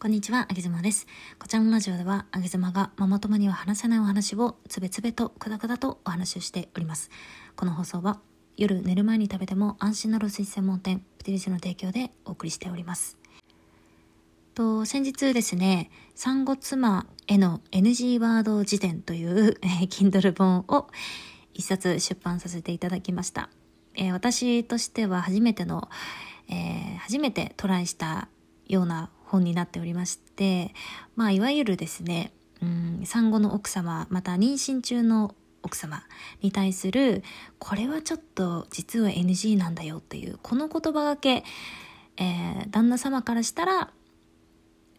こんにちは、あげずまです。こちらのラジオでは、あげずまがママ友には話せないお話をつべつべとくだくだとお話をしております。この放送は、夜寝る前に食べても安心なる水専門店、プテリスの提供でお送りしております。と、先日ですね、産後妻への NG ワード辞典という、えー、Kindle 本を一冊出版させていただきました。えー、私としては初めての、えー、初めてトライしたような本になっておりまして、まあ、いわゆるですね、うん、産後の奥様、また妊娠中の奥様に対する、これはちょっと実は NG なんだよっていう、この言葉がけ、えー、旦那様からしたら、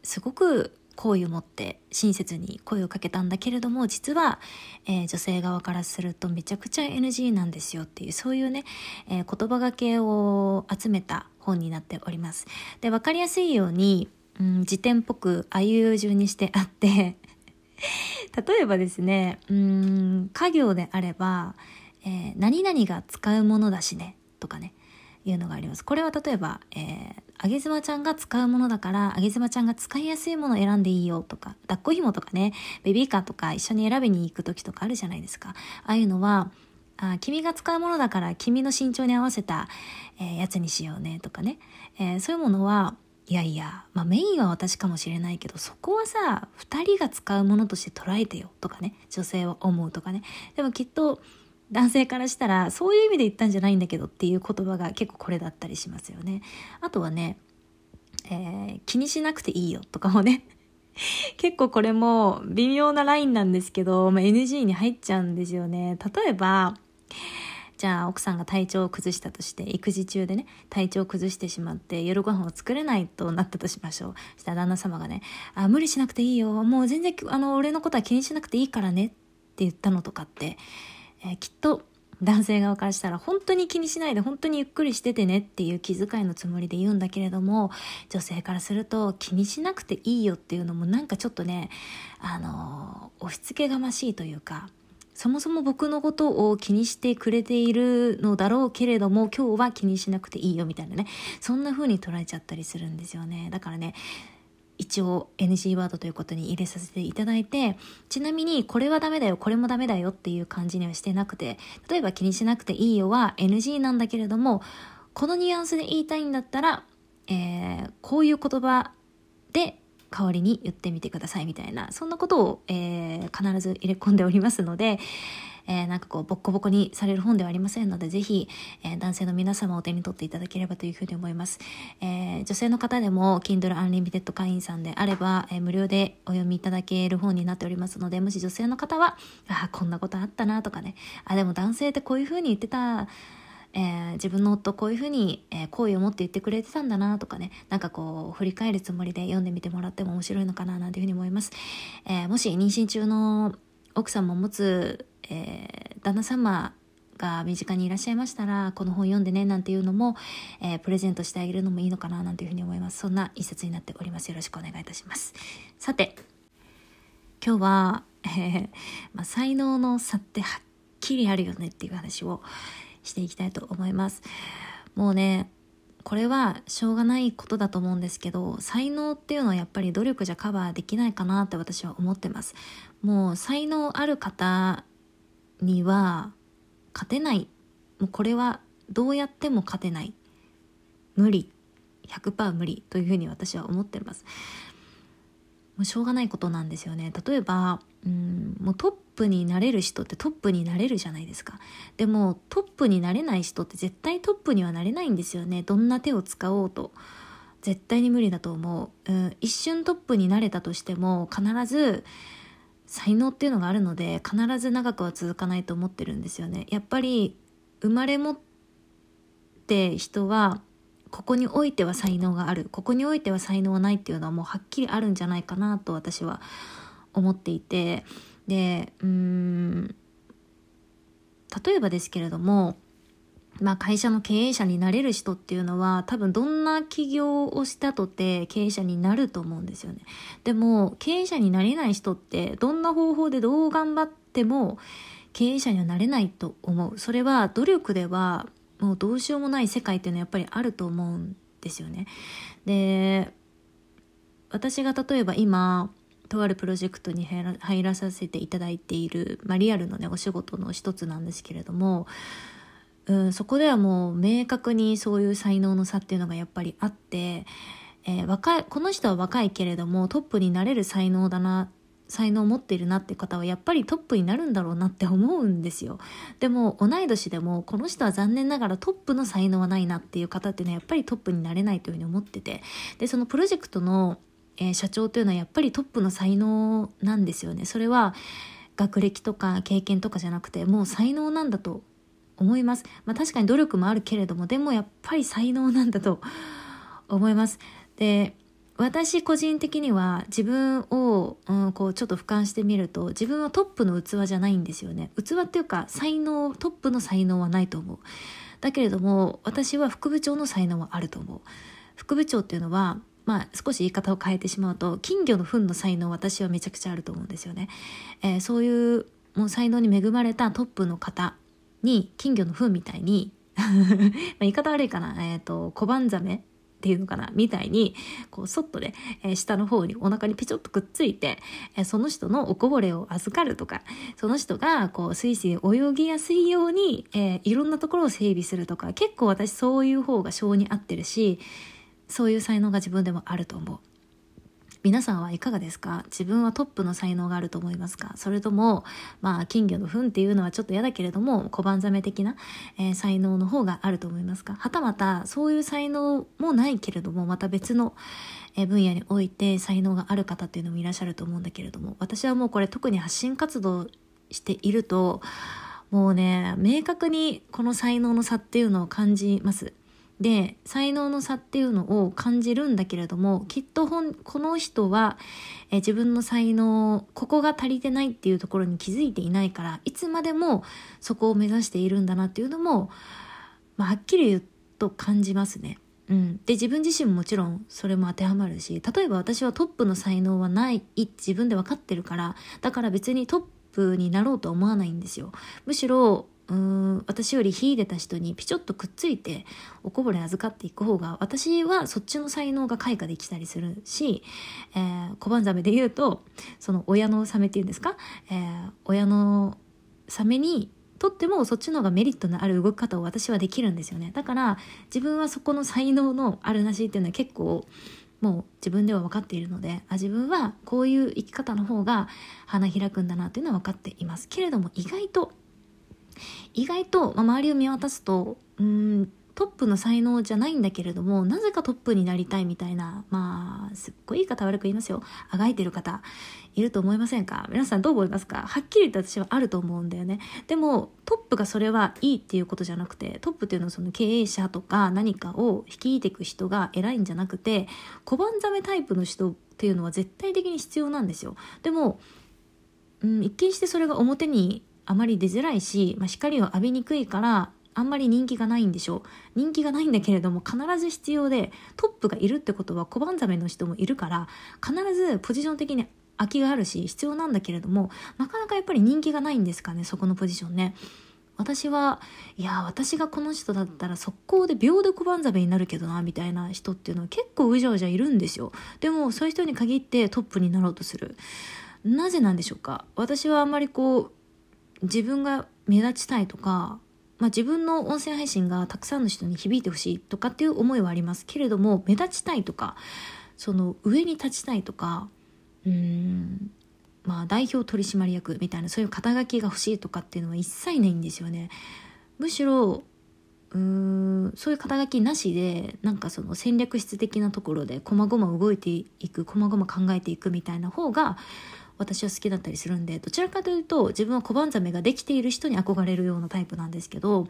すごく好意を持って親切に声をかけたんだけれども実は、えー、女性側からするとめちゃくちゃ NG なんですよっていうそういうね、えー、言葉がけを集めた本になっております。で分かりやすいようにうん、辞典っぽくあいう順にしてあって 例えばですね、うん、家業であれば、えー、何々が使うものだしね、とかね、いうのがあります。これは例えば、えー、あげずまちゃんが使うものだから、あげずまちゃんが使いやすいものを選んでいいよとか、抱っこ紐とかね、ベビーカーとか一緒に選びに行く時とかあるじゃないですか。ああいうのは、あ君が使うものだから君の身長に合わせた、えー、やつにしようねとかね、えー、そういうものはいやいや、まあ、メインは私かもしれないけどそこはさ2人が使うものとして捉えてよとかね女性は思うとかね。でもきっと男性からしたらそういう意味で言ったんじゃないんだけどっていう言葉が結構これだったりしますよね。あとはね、えー、気にしなくていいよとかもね。結構これも微妙なラインなんですけど、まあ、NG に入っちゃうんですよね。例えばじゃあ奥さんが体調を崩したとして育児中でね体調を崩してしまって夜ご飯を作れないとなったとしましょう。そしたら旦那様がね「あ無理しなくていいよ。もう全然あの俺のことは気にしなくていいからね」って言ったのとかって、えー、きっと男性側からしたら本当に気にしないで本当にゆっくりしててね。っていう気遣いのつもりで言うんだけれども女性からすると気にしなくていいよっていうのもなんかちょっとねあの押し付けがましいというかそもそも僕のことを気にしてくれているのだろうけれども、今日は気にしなくていいよみたいなね、そんな風に捉えちゃったりするんですよね。だからね、一応 NG ワードということに入れさせていただいて、ちなみにこれはダメだよ、これもダメだよっていう感じにはしてなくて、例えば気にしなくていいよは NG なんだけれども、このニュアンスで言いたいんだったら、えー、こういう言葉で代わりに言ってみてくださいみたいな、そんなことを、えー、必ず入れ込んでおりますので、えー、なんかこう、ボッコボコにされる本ではありませんので、ぜひ、えー、男性の皆様を手に取っていただければというふうに思います。え、女性の方でも、Kindle Unlimited 会員さんであれば、え無料でお読みいただける本になっておりますので、もし女性の方は、あ、こんなことあったなとかね、あ、でも男性ってこういうふうに言ってた、えー、自分の夫こういうふうに、えー、好意を持って言ってくれてたんだなとかねなんかこう振り返るつもりで読んでみてもらっても面白いのかななんていうふうに思います、えー、もし妊娠中の奥さんも持つ、え旦那様が身近にいらっしゃいましたらこの本読んでねなんていうのも、えプレゼントしてあげるのもいいのかななんていうふうに思います。そんな一冊になっております。よろしくお願いいたします。さて今日は、えーまあ、才能の差ってはっきりあるよねっていう話を、していきたいと思います。もうね、これはしょうがないことだと思うんですけど、才能っていうのはやっぱり努力じゃカバーできないかなって私は思ってます。もう才能ある方には勝てない。もうこれはどうやっても勝てない。無理。100%無理というふうに私は思ってます。もうしょうがないことなんですよね例えばうんもうトップになれる人ってトップになれるじゃないですか。でもトップになれない人って絶対トップにはなれないんですよね。どんな手を使おうと。絶対に無理だと思う、うん、一瞬トップになれたとしても必ず才能っていうのがあるので必ず長くは続かないと思ってるんですよね。やっぱり生まれ持って人はここにおいては才能がある。ここにおいては才能はないっていうのはもうはっきりあるんじゃないかなと私は思っていてでうん例えばですけれどもまあ会社の経営者になれる人っていうのは多分どんな起業をしたとて経営者になると思うんですよね。でも経営者になれない人ってどんな方法でどう頑張っても経営者にはなれないと思う。それは努力ではもうどうしようもない世界っていうのはやっぱりあると思うんですよね。で私が例えば今とあるプロジェクトに入らさせていただいている、まあ、リアルのねお仕事の一つなんですけれども、うん、そこではもう明確にそういう才能の差っていうのがやっぱりあって、えー、若いこの人は若いけれどもトップになれる才能だな才能を持っているなって方はやっぱりトップになるんだろうなって思うんですよ。でも同い年でもこの人は残念ながらトップの才能はないなっていう方っていうのはやっぱりトップになれないというふうに思ってて。でそのプロジェクトのえー、社長というのはやっぱりトップの才能なんですよね。それは学歴とか経験とかじゃなくてもう才能なんだと思います、まあ、確かに努力もあるけれどもでもやっぱり才能なんだと 思います。で私個人的には自分を、うん、こうちょっと俯瞰してみると自分はトップの器じゃないんですよね。器っていうか才能トップの才能はないと思う。だけれども私は副部長の才能はあると思う。副部長っていうのはまあ、少し言い方を変えてしまうと金魚の糞の才能私はめちゃくちゃあると思うんですよね。えー、そういうもう才能に恵まれたトップの方に金魚の糞みたいに 言い方悪いかな、えっ、ー、と小判ザメっていうのかなみたいにこうそっとね、えー、下の方にお腹にピチョッとくっついて、えー、その人のおこぼれを預かるとかその人がこうスイスイ泳ぎやすいように、えー、いろんなところを整備するとか結構私そういう方が性に合ってるしそういう才能が自分でもあると思う。皆さんはいかがですか？自分はトップの才能があると思いますか？それとも、まあ、金魚の糞っていうのはちょっと嫌だけれども、小判ザメ的な、えー、才能の方があると思いますか？はたまた、そういう才能もないけれども、また別の、え分野において才能がある方っていうのもいらっしゃると思うんだけれども、私はもうこれ特に発信活動していると、もうね、明確にこの才能の差っていうのを感じます。で才能の差っていうのを感じるんだけれどもきっとこの人は、え自分の才能ここが足りてないっていうところに気づいていないからいつまでもそこを目指しているんだなっていうのも、まあ、はっきり言うと感じますね。うん、で自分自身ももちろんそれも当てはまるし例えば私はトップの才能はない自分で分かってるからだから別にトップになろうとは思わないんですよむしろうーん私より秀でた人にピチョッとくっついておこぼれ預かっていく方が私はそっちの才能が開花できたりするし、えー、小判ザメで言うとその親のサメっていうんですか、えー、親のサメにとってもそっちの方がメリットのある動き方を私はできるんですよね。だから自分はそこの才能のあるなしっていうのは結構もう自分では分かっているのであ自分はこういう生き方の方が花開くんだなっていうのは分かっています。けれども意外と意外と、まあ、周りを見渡すとうんトップの才能じゃないんだけれどもなぜかトップになりたいみたいなまあすっごい言い方悪く言いますよ。あがいてる方いると思いませんか？皆さんどう思いますか？はっきり言って私はあると思うんだよね。でもトップがそれはいいっていうことじゃなくてトップっていうのはその経営者とか何かを率いていく人が偉いんじゃなくて小判ザメタイプの人っていうのは絶対的に必要なんですよ。でもうん、一見してそれが表にあまり出づらいし、まあ、光を浴びにくいからあんまり人気がないんでしょう。人気がないんだけれども必ず必要でトップがいるってことは小判ザメの人もいるから必ずポジション的に空きがあるし必要なんだけれどもなかなかやっぱり人気がないんですかねそこのポジションね。私はいや私がこの人だったら速攻で秒で小判ザメになるけどなみたいな人っていうのは結構うじゃうじゃいるんですよ。でもそういう人に限ってトップになろうとする。なぜなんでしょうか。私はあんまりこう自分が目立ちたいとか、まあ、自分の音声配信がたくさんの人に響いてほしいとかっていう思いはありますけれども目立ちたいとかその上に立ちたいとかうーんまあ代表取締役みたいなそういう肩書きが欲しいとかっていうのは一切ないんですよね。むしろうーんそういう肩書きなしでなんかその戦略室的なところで細々動いていく細々考えていくみたいな方が私は好きだったりするんでどちらかというと自分は小判ザメができている人に憧れるようなタイプなんですけど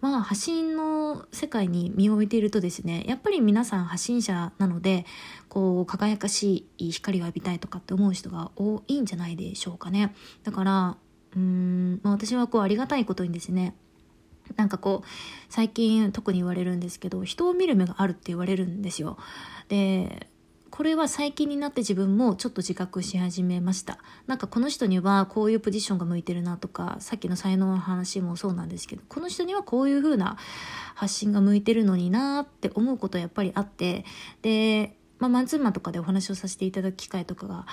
まあ発信の世界に身を置いているとですねやっぱり皆さん発信者なのでこう輝かしい光を浴びたいとかって思う人が多いんじゃないでしょうかね。だからうーん、まあ、私はこうありがたいことにですねなんかこう最近特に言われるんですけど人を見る目があるって言われるんですよ。でこれは最近になって自分もちょっと自覚し始めました。なんかこの人にはこういうポジションが向いてるなとかさっきの才能の話もそうなんですけどこの人にはこういう風な発信が向いてるのになって思うことはやっぱりあってでまあ、マンツーマンとかでお話をさせていただく機会とかが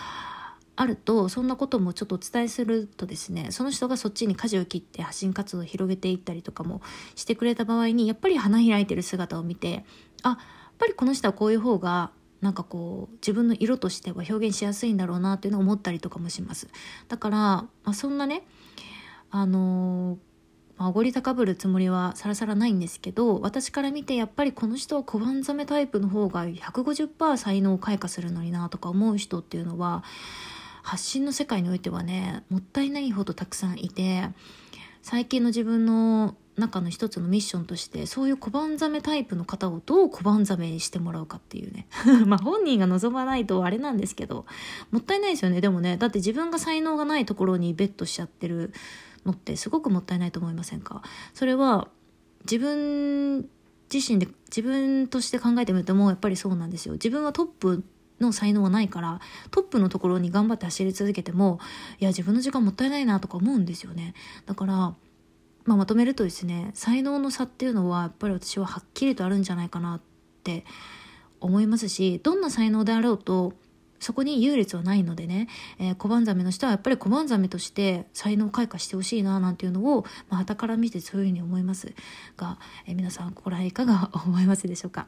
あるとそんなこともちょっとお伝えするとですねその人がそっちに舵を切って発信活動を広げていったりとかもしてくれた場合にやっぱり花開いてる姿を見てあやっぱりこの人はこういう方がなんかこう自分の色としては表現しやすいんだろうなっていうのを思ったりとかもします。だから、まあ、そんなねあのまあ、おごり高ぶるつもりはさらさらないんですけど私から見てやっぱりこの人は小判ザメタイプの方が150%才能を開花するのになとか思う人っていうのは発信の世界においてはねもったいないほどたくさんいて最近の自分の中の一つのミッションとしてそういう小判ザメタイプの方をどう小判ザメにしてもらうかっていうね。まあ本人が望まないとあれなんですけどもったいないですよね。でもねだって自分が才能がないところにベットしちゃってるのってすごくもったいないと思いませんか？それは自分自身で自分として考えてみるともうやっぱりそうなんですよ。自分はトップの才能はないからトップのところに頑張って走り続けてもいや自分の時間もったいないなとか思うんですよね。だから、まあ、まとめるとですね才能の差っていうのはやっぱり私ははっきりとあるんじゃないかなって思いますしどんな才能であろうとそこに優劣はないのでね、えー、小判ザメの人はやっぱり小判ザメとして才能開花してほしいななんていうのを、まあ、旗から見てそういうふうに思いますが、えー、皆さんここら辺いかが思いますでしょうか？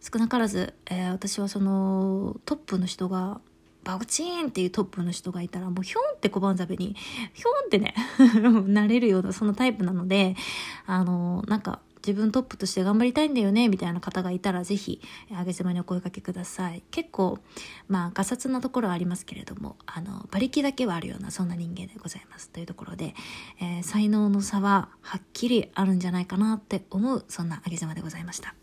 少なからず、えー、私はそのトップの人がバクチーンっていうトップの人がいたらもうヒョンって小判ザメにヒョンってね なれるようなそのタイプなのであのなんか自分トップとして頑張りたいんだよねみたいな方がいたらぜひあげ妻にお声かけください。結構まあガサツなところはありますけれどもあの馬力だけはあるようなそんな人間でございます。というところで、えー、才能の差ははっきりあるんじゃないかなって思うそんなあげ妻でございました。